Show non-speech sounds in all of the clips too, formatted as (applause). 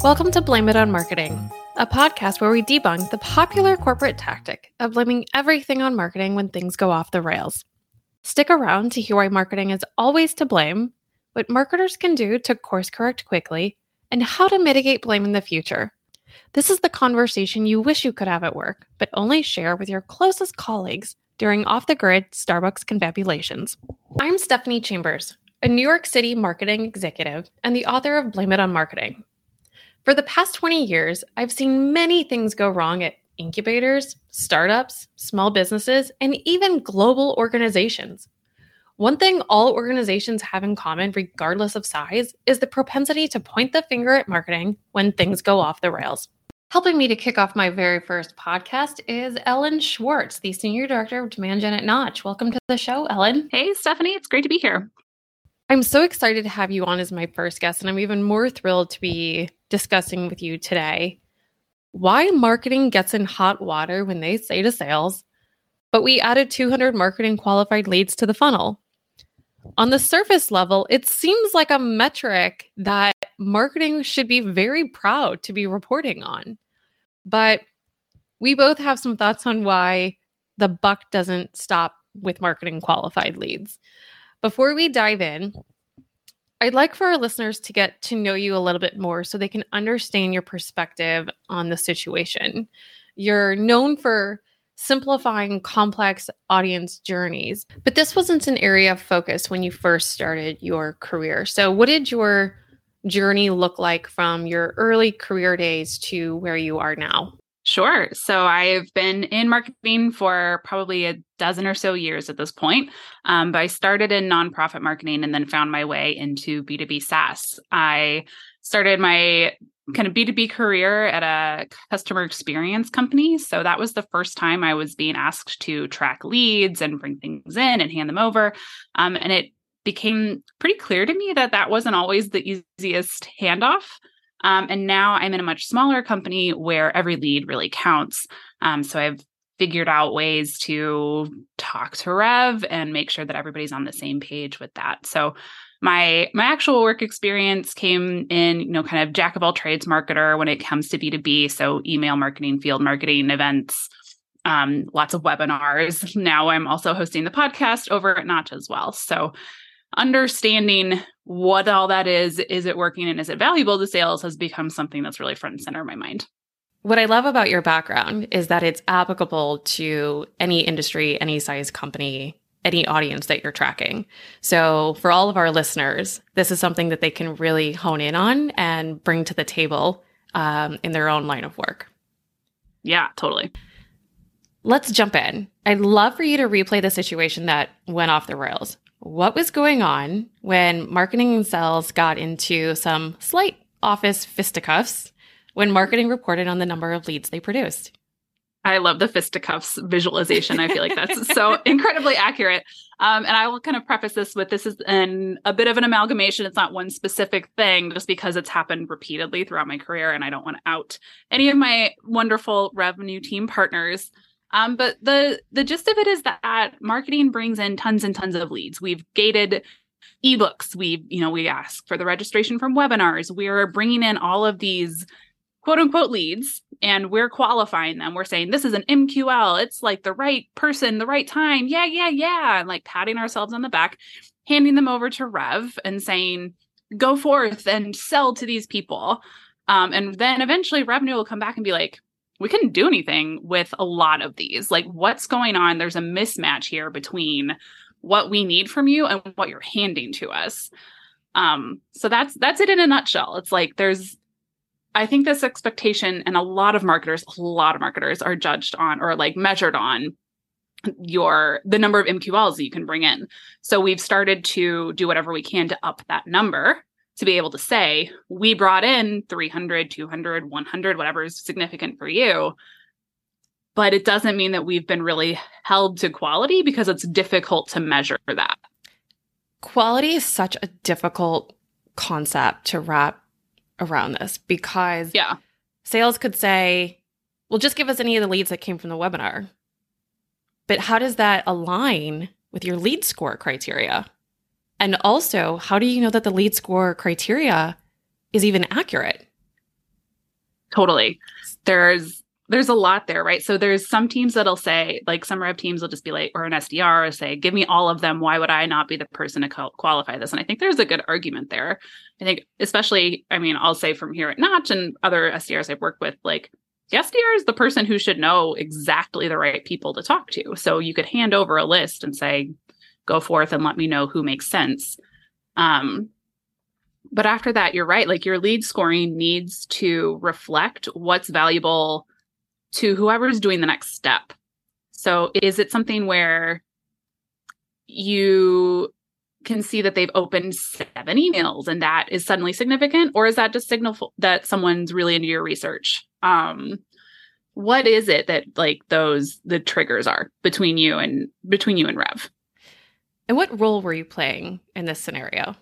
Welcome to Blame It on Marketing, a podcast where we debunk the popular corporate tactic of blaming everything on marketing when things go off the rails. Stick around to hear why marketing is always to blame, what marketers can do to course correct quickly, and how to mitigate blame in the future. This is the conversation you wish you could have at work, but only share with your closest colleagues during off the grid Starbucks confabulations. I'm Stephanie Chambers, a New York City marketing executive and the author of Blame It on Marketing for the past 20 years, I've seen many things go wrong at incubators, startups, small businesses, and even global organizations. One thing all organizations have in common, regardless of size, is the propensity to point the finger at marketing when things go off the rails. Helping me to kick off my very first podcast is Ellen Schwartze, the Senior Director of Demand Gen at Knotch. Welcome to the show, Ellen. Hey, Stephanie. It's great to be here. I'm so excited to have you on as my first guest, and I'm even more thrilled to be discussing with you today why marketing gets in hot water when they say to sales, but we added 200 marketing qualified leads to the funnel. On the surface level, it seems like a metric that marketing should be very proud to be reporting on. But we both have some thoughts on why the buck doesn't stop with marketing qualified leads. Before we dive in, I'd like for our listeners to get to know you a little bit more so they can understand your perspective on the situation. You're known for simplifying complex audience journeys, but this wasn't an area of focus when you first started your career. So, what did your journey look like from your early career days to where you are now? Sure. So I've been in marketing for probably a dozen or so years at this point. Um, but I started in nonprofit marketing and then found my way into B2B SaaS. I started my kind of B2B career at a customer experience company. So that was the first time I was being asked to track leads and bring things in and hand them over. Um, and it became pretty clear to me that that wasn't always the easiest handoff. Um, and now I'm in a much smaller company where every lead really counts. Um, so I've figured out ways to talk to Rev and make sure that everybody's on the same page with that. So my my actual work experience came in, you know, kind of jack of all trades marketer when it comes to B2B. So email marketing, field marketing, events, um, lots of webinars. (laughs) Now I'm also hosting the podcast over at Knotch as well. So understanding what all that is, is it working and is it valuable to sales has become something that's really front and center in my mind. What I love about your background is that it's applicable to any industry, any size company, any audience that you're tracking. So, for all of our listeners, this is something that they can really hone in on and bring to the table um, in their own line of work. Yeah, totally. Let's jump in. I'd love for you to replay the situation that went off the rails what was going on when marketing and sales got into some slight office fisticuffs when marketing reported on the number of leads they produced. I love the fisticuffs visualization. I feel like that's so (laughs) incredibly accurate. Um, and I will kind of preface this with this is an a bit of an amalgamation. It's not one specific thing, just because it's happened repeatedly throughout my career, and I don't want to out any of my wonderful revenue team partners. Um, but the the gist of it is that marketing brings in tons and tons of leads. We've gated ebooks. We you know we ask for the registration from webinars. We're bringing in all of these quote unquote leads and we're qualifying them. We're saying this is an MQL. It's like the right person, the right time. Yeah, yeah, yeah. And like patting ourselves on the back, handing them over to Rev and saying, go forth and sell to these people. Um, and then eventually revenue will come back and be like, we couldn't do anything with a lot of these. Like, what's going on? There's a mismatch here between what we need from you and what you're handing to us. Um, so that's that's it in a nutshell. It's like there's I think this expectation, and a lot of marketers, a lot of marketers are judged on or like measured on your the number of MQLs that you can bring in. So we've started to do whatever we can to up that number to be able to say, we brought in 300, 200, 100, whatever is significant for you. But it doesn't mean that we've been really held to quality because it's difficult to measure that. Quality is such a difficult concept to wrap around this because yeah. sales could say, well, just give us any of the leads that came from the webinar. But how does that align with your lead score criteria? And also, how do you know that the lead score criteria is even accurate? Totally. There's there's a lot there, right? So there's some teams that'll say, like some rev teams will just be like, or an SDR will say, give me all of them. Why would I not be the person to qualify this? And I think there's a good argument there. I think, especially, I mean, I'll say from here at Knotch and other SDRs I've worked with, like the SDR is the person who should know exactly the right people to talk to. So you could hand over a list and say, go forth and let me know who makes sense. Um, but after that, you're right. Like your lead scoring needs to reflect what's valuable to whoever's doing the next step. So is it something where you can see that they've opened seven emails and that is suddenly significant or is that just signal that someone's really into your research um what is it that like those the triggers are between you and between you and rev and what role were you playing in this scenario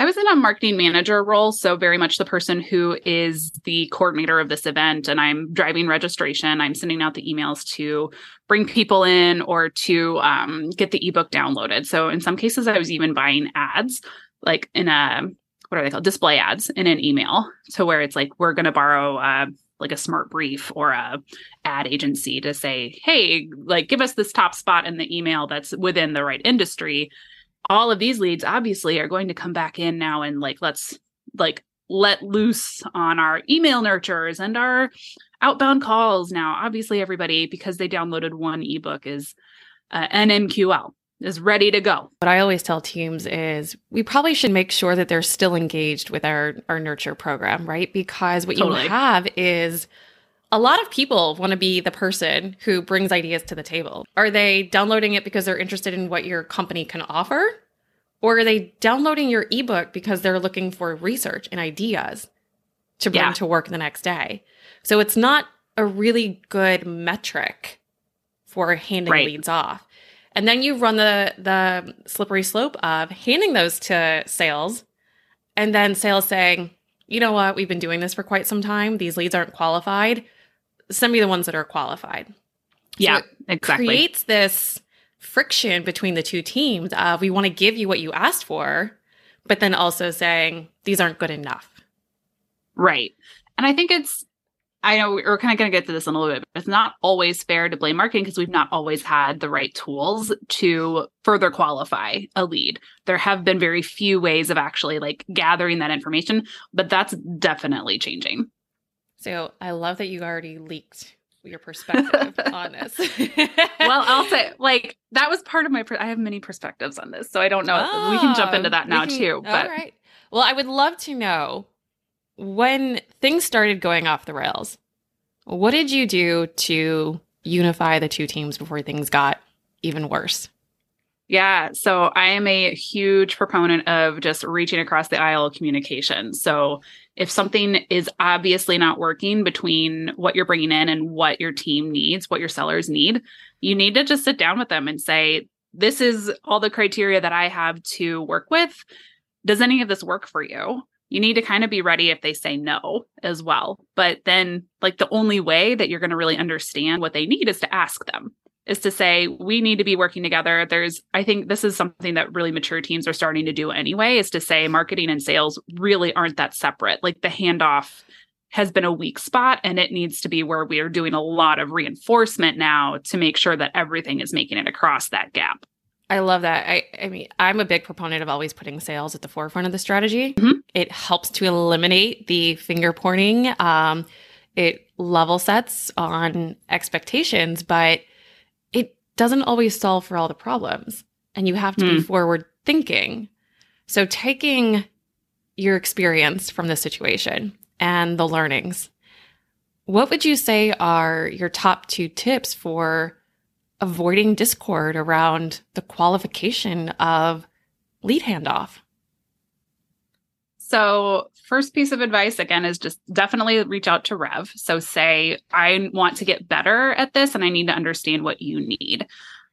I was in a marketing manager role, so very much the person who is the coordinator of this event, and I'm driving registration. I'm sending out the emails to bring people in or to um, get the ebook downloaded. So in some cases, I was even buying ads, like in a what are they called, display ads in an email. So where it's like we're going to borrow. Uh, like a SmartBrief or a ad agency to say hey like give us this top spot in the email that's within the right industry. All of these leads obviously are going to come back in now and like let's like let loose on our email nurtures and our outbound calls now. Obviously everybody because they downloaded one ebook is uh, NMQL is ready to go. What I always tell teams is we probably should make sure that they're still engaged with our our nurture program, right? Because what totally. you have is a lot of people want to be the person who brings ideas to the table. Are they downloading it because they're interested in what your company can offer? Or are they downloading your ebook because they're looking for research and ideas to bring yeah. to work the next day? So it's not a really good metric for handing right. leads off. And then you run the the slippery slope of handing those to sales and then sales saying, "You know what? We've been doing this for quite some time. These leads aren't qualified send me the ones that are qualified. So yeah, exactly. Creates this friction between the two teams of we want to give you what you asked for, but then also saying these aren't good enough. Right. And I think it's I know we're kind of going to get to this in a little bit, but it's not always fair to blame marketing because we've not always had the right tools to further qualify a lead. There have been very few ways of actually like gathering that information, but that's definitely changing. So I love that you already leaked your perspective (laughs) on this. well, I'll say (laughs) like that was part of my. Per- I have many perspectives on this, so I don't know. Oh, we can jump into oh, that now can, too. But. All right. Well, I would love to know when things started going off the rails. What did you do to unify the two teams before things got even worse? Yeah. So I am a huge proponent of just reaching across the aisle of communication. So if something is obviously not working between what you're bringing in and what your team needs, what your sellers need, you need to just sit down with them and say, this is all the criteria that I have to work with. Does any of this work for you? You need to kind of be ready if they say no as well. But then, like, the only way that you're going to really understand what they need is to ask them is to say we need to be working together. There's i think this is something that really mature teams are starting to do anyway is to say marketing and sales really aren't that separate. Like the handoff has been a weak spot and it needs to be where we are doing a lot of reinforcement now to make sure that everything is making it across that gap I love that. I, I mean, I'm a big proponent of always putting sales at the forefront of the strategy. Mm-hmm. It helps to eliminate the finger pointing. Um, it level sets on expectations, but it doesn't always solve for all the problems. And you have to mm. be hmm. forward thinking. So, taking your experience from the situation and the learnings, what would you say are your top two tips for avoiding discord around the qualification of lead handoff? So, first piece of advice again is just definitely reach out to Rev. So, say, I want to get better at this and I need to understand what you need.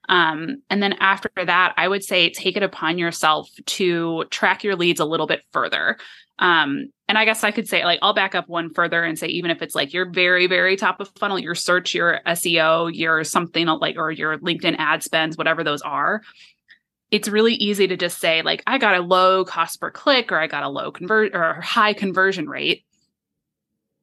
Um, and then after that, I would say take it upon yourself to track your leads a little bit further. Um, and I guess I could say, like, I'll back up one further and say, even if it's like your very, very top of funnel, your search, your SEO, your something like, or your LinkedIn ad spends, whatever those are, it's really easy to just say like i got a low cost per click or i got a low convert or high conversion rate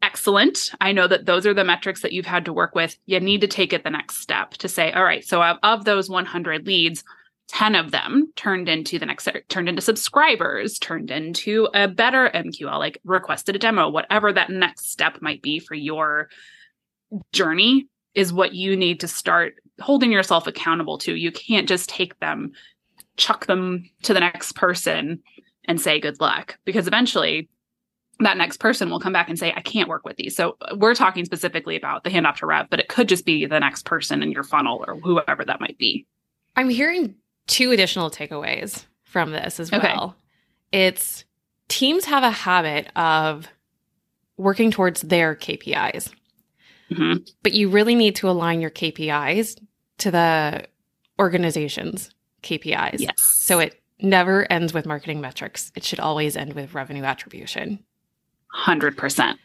excellent. I know that those are the metrics that you've had to work with. You need to take it the next step to say, all right, so of, those 100 leads, 10 of them turned into the next turned into subscribers turned into a better mql like requested a demo whatever that next step might be for your journey is what you need to start holding yourself accountable to. You can't just take them chuck them to the next person and say good luck because eventually that next person will come back and say i can't work with these. So uh, we're talking specifically about the handoff to rev but it could just be the next person in your funnel or whoever that might be. I'm hearing two additional takeaways from this as okay. well. It's teams have a habit of working towards their KPIs, mm-hmm. but you really need to align your KPIs to the organization's KPIs. Yes. So it never ends with marketing metrics. It should always end with revenue attribution. 100%.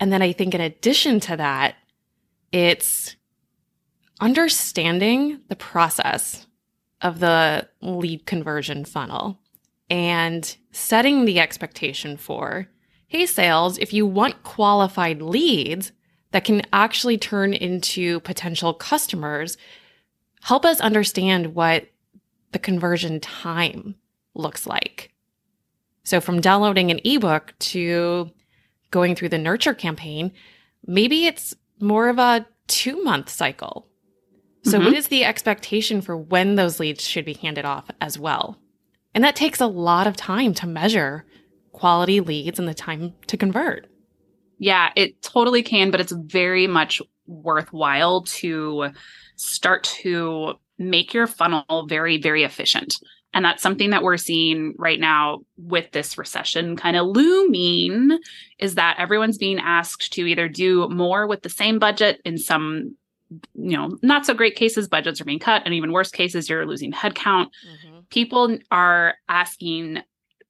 And then I think in addition to that, it's understanding the process of the lead conversion funnel and setting the expectation for hey, sales, if you want qualified leads that can actually turn into potential customers, help us understand what the conversion time looks like. So, from downloading an ebook to going through the nurture campaign, maybe it's more of a two month cycle so, mm-hmm. what is the expectation for when those leads should be handed off as well? And that takes a lot of time to measure quality leads and the time to convert. Yeah, it totally can, but it's very much worthwhile to start to make your funnel very, very efficient. And that's something that we're seeing right now with this recession kind of looming is that everyone's being asked to either do more with the same budget in some you know, not so great cases, budgets are being cut, and even worse cases, you're losing headcount. Mm-hmm. People are asking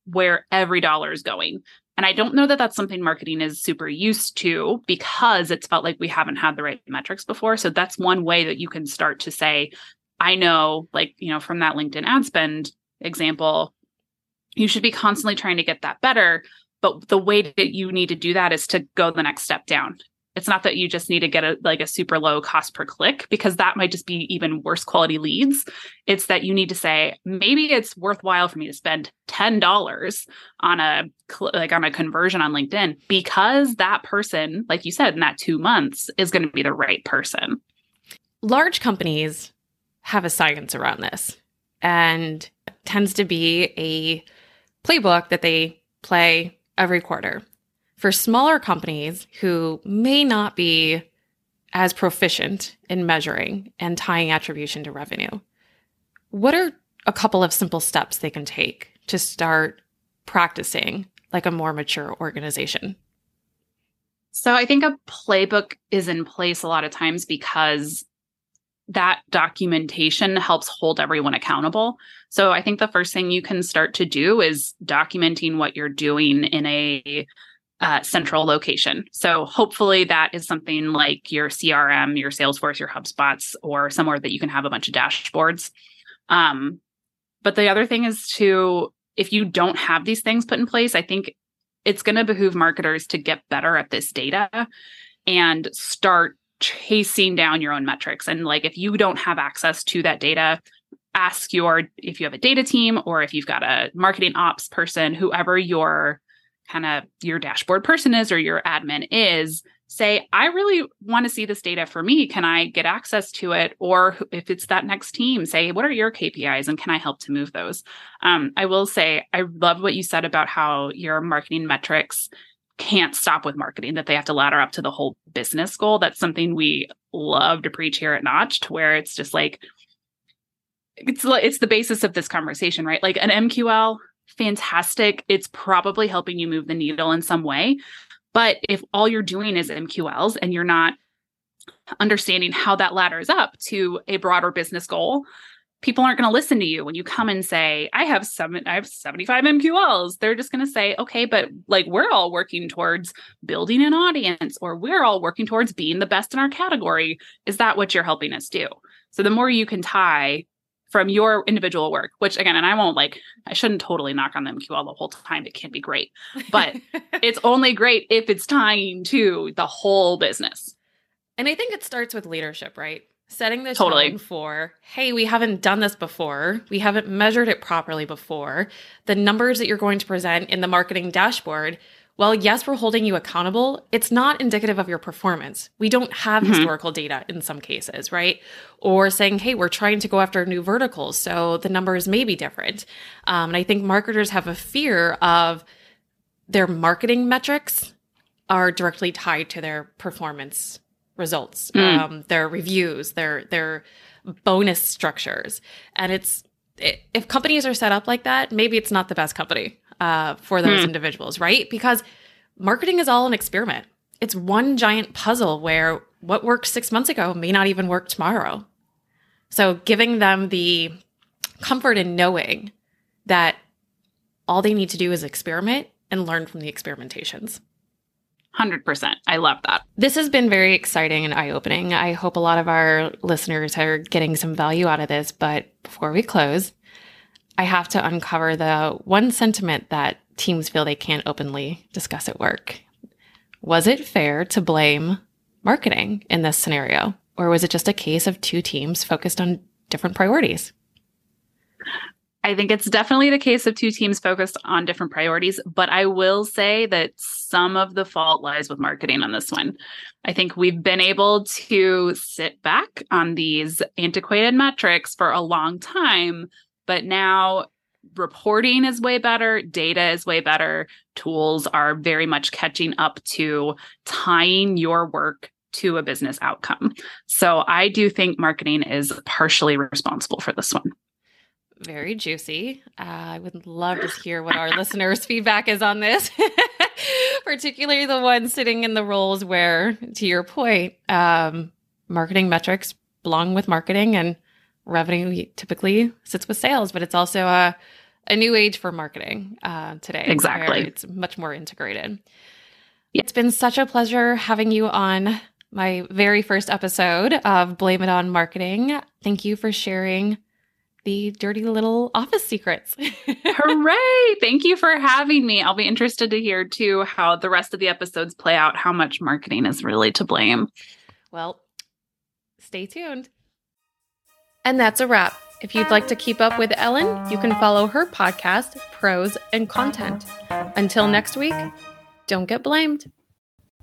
where every dollar is going. And I don't know that that's something marketing is super used to because it's felt like we haven't had the right metrics before. So that's one way that you can start to say, I know, like, you know, from that LinkedIn ad spend example, you should be constantly trying to get that better. But the way that you need to do that is to go the next step down it's not that you just need to get a like a super low cost per click because that might just be even worse quality leads. It's that you need to say maybe it's worthwhile for me to spend $10 on a like on a conversion on LinkedIn because that person, like you said, in that 2 months is going to be the right person. Large companies have a science around this and tends to be a playbook that they play every quarter. For smaller companies who may not be as proficient in measuring and tying attribution to revenue, what are a couple of simple steps they can take to start practicing like a more mature organization? So I think a playbook is in place a lot of times because that documentation helps hold everyone accountable. So I think the first thing you can start to do is documenting what you're doing in a uh, central location. So hopefully that is something like your CRM, your Salesforce, your HubSpots, or somewhere that you can have a bunch of dashboards. Um, but the other thing is to, if you don't have these things put in place, I think it's going to behoove marketers to get better at this data and start chasing down your own metrics. And like if you don't have access to that data, ask your if you have a data team or if you've got a marketing ops person, whoever your kind of your dashboard person is or your admin is say i really want to see this data for me. Can i get access to it? Or if it's that next team say what are your kpis and can i help to move those? Um, i will say i love what you said about how your marketing metrics can't stop with marketing that they have to ladder up to the whole business goal. That's something we love to preach here at Knotch to where it's just like it's it's the basis of this conversation right? Like an mql fantastic. It's probably helping you move the needle in some way. But if all you're doing is MQLs and you're not understanding how that ladders up to a broader business goal, people aren't going to listen to you when you come and say, I have seven, I have 75 MQLs. They're just going to say, okay, but like we're all working towards building an audience or we're all working towards being the best in our category. Is that what you're helping us do? So the more you can tie from your individual work, which again, and I won't like, I shouldn't totally knock on them MQL the whole time. It can be great, but (laughs) it's only great if it's tying to the whole business. And I think it starts with leadership, right? Setting the Totally. tone for, hey, we haven't done this before. We haven't measured it properly before. The numbers that you're going to present in the marketing dashboard, well, yes, we're holding you accountable. It's not indicative of your performance. We don't have Mhm. historical data in some cases, right? Or saying, hey, we're trying to go after new verticals. So the numbers may be different. Um, and I think marketers have a fear of their marketing metrics are directly tied to their performance results, Mm. um, their reviews, their their bonus structures, and it's if companies are set up like that, maybe it's not the best company uh, for those Hmm. individuals, right? Because marketing is all an experiment. It's one giant puzzle where what worked six months ago may not even work tomorrow. So giving them the comfort in knowing that all they need to do is experiment and learn from the experimentations. 100%. I love that. This has been very exciting and eye opening. I hope a lot of our listeners are getting some value out of this. But before we close, I have to uncover the one sentiment that teams feel they can't openly discuss at work. Was it fair to blame marketing in this scenario? Or was it just a case of two teams focused on different priorities? I think it's definitely the case of two teams focused on different priorities, but I will say that some of the fault lies with marketing on this one. I think we've been able to sit back on these antiquated metrics for a long time, but now reporting is way better, data is way better, tools are very much catching up to tying your work to a business outcome. So I do think marketing is partially responsible for this one. very juicy. Uh, I would love to hear what our listeners' feedback is on this, (laughs) particularly the ones sitting in the roles where, to your point, um, marketing metrics belong with marketing and revenue typically sits with sales, but it's also a, a new age for marketing uh, today. Exactly. It's much more integrated. It's been such a pleasure having you on my very first episode of Blame It On Marketing. Thank you for sharing the dirty little office secrets. (laughs) Hooray! Thank you for having me. I'll be interested to hear too how the rest of the episodes play out, how much marketing is really to blame. well, stay tuned. And that's a wrap. If you'd like to keep up with Ellen, you can follow her podcast, Pros and Content. Until next week, don't get blamed.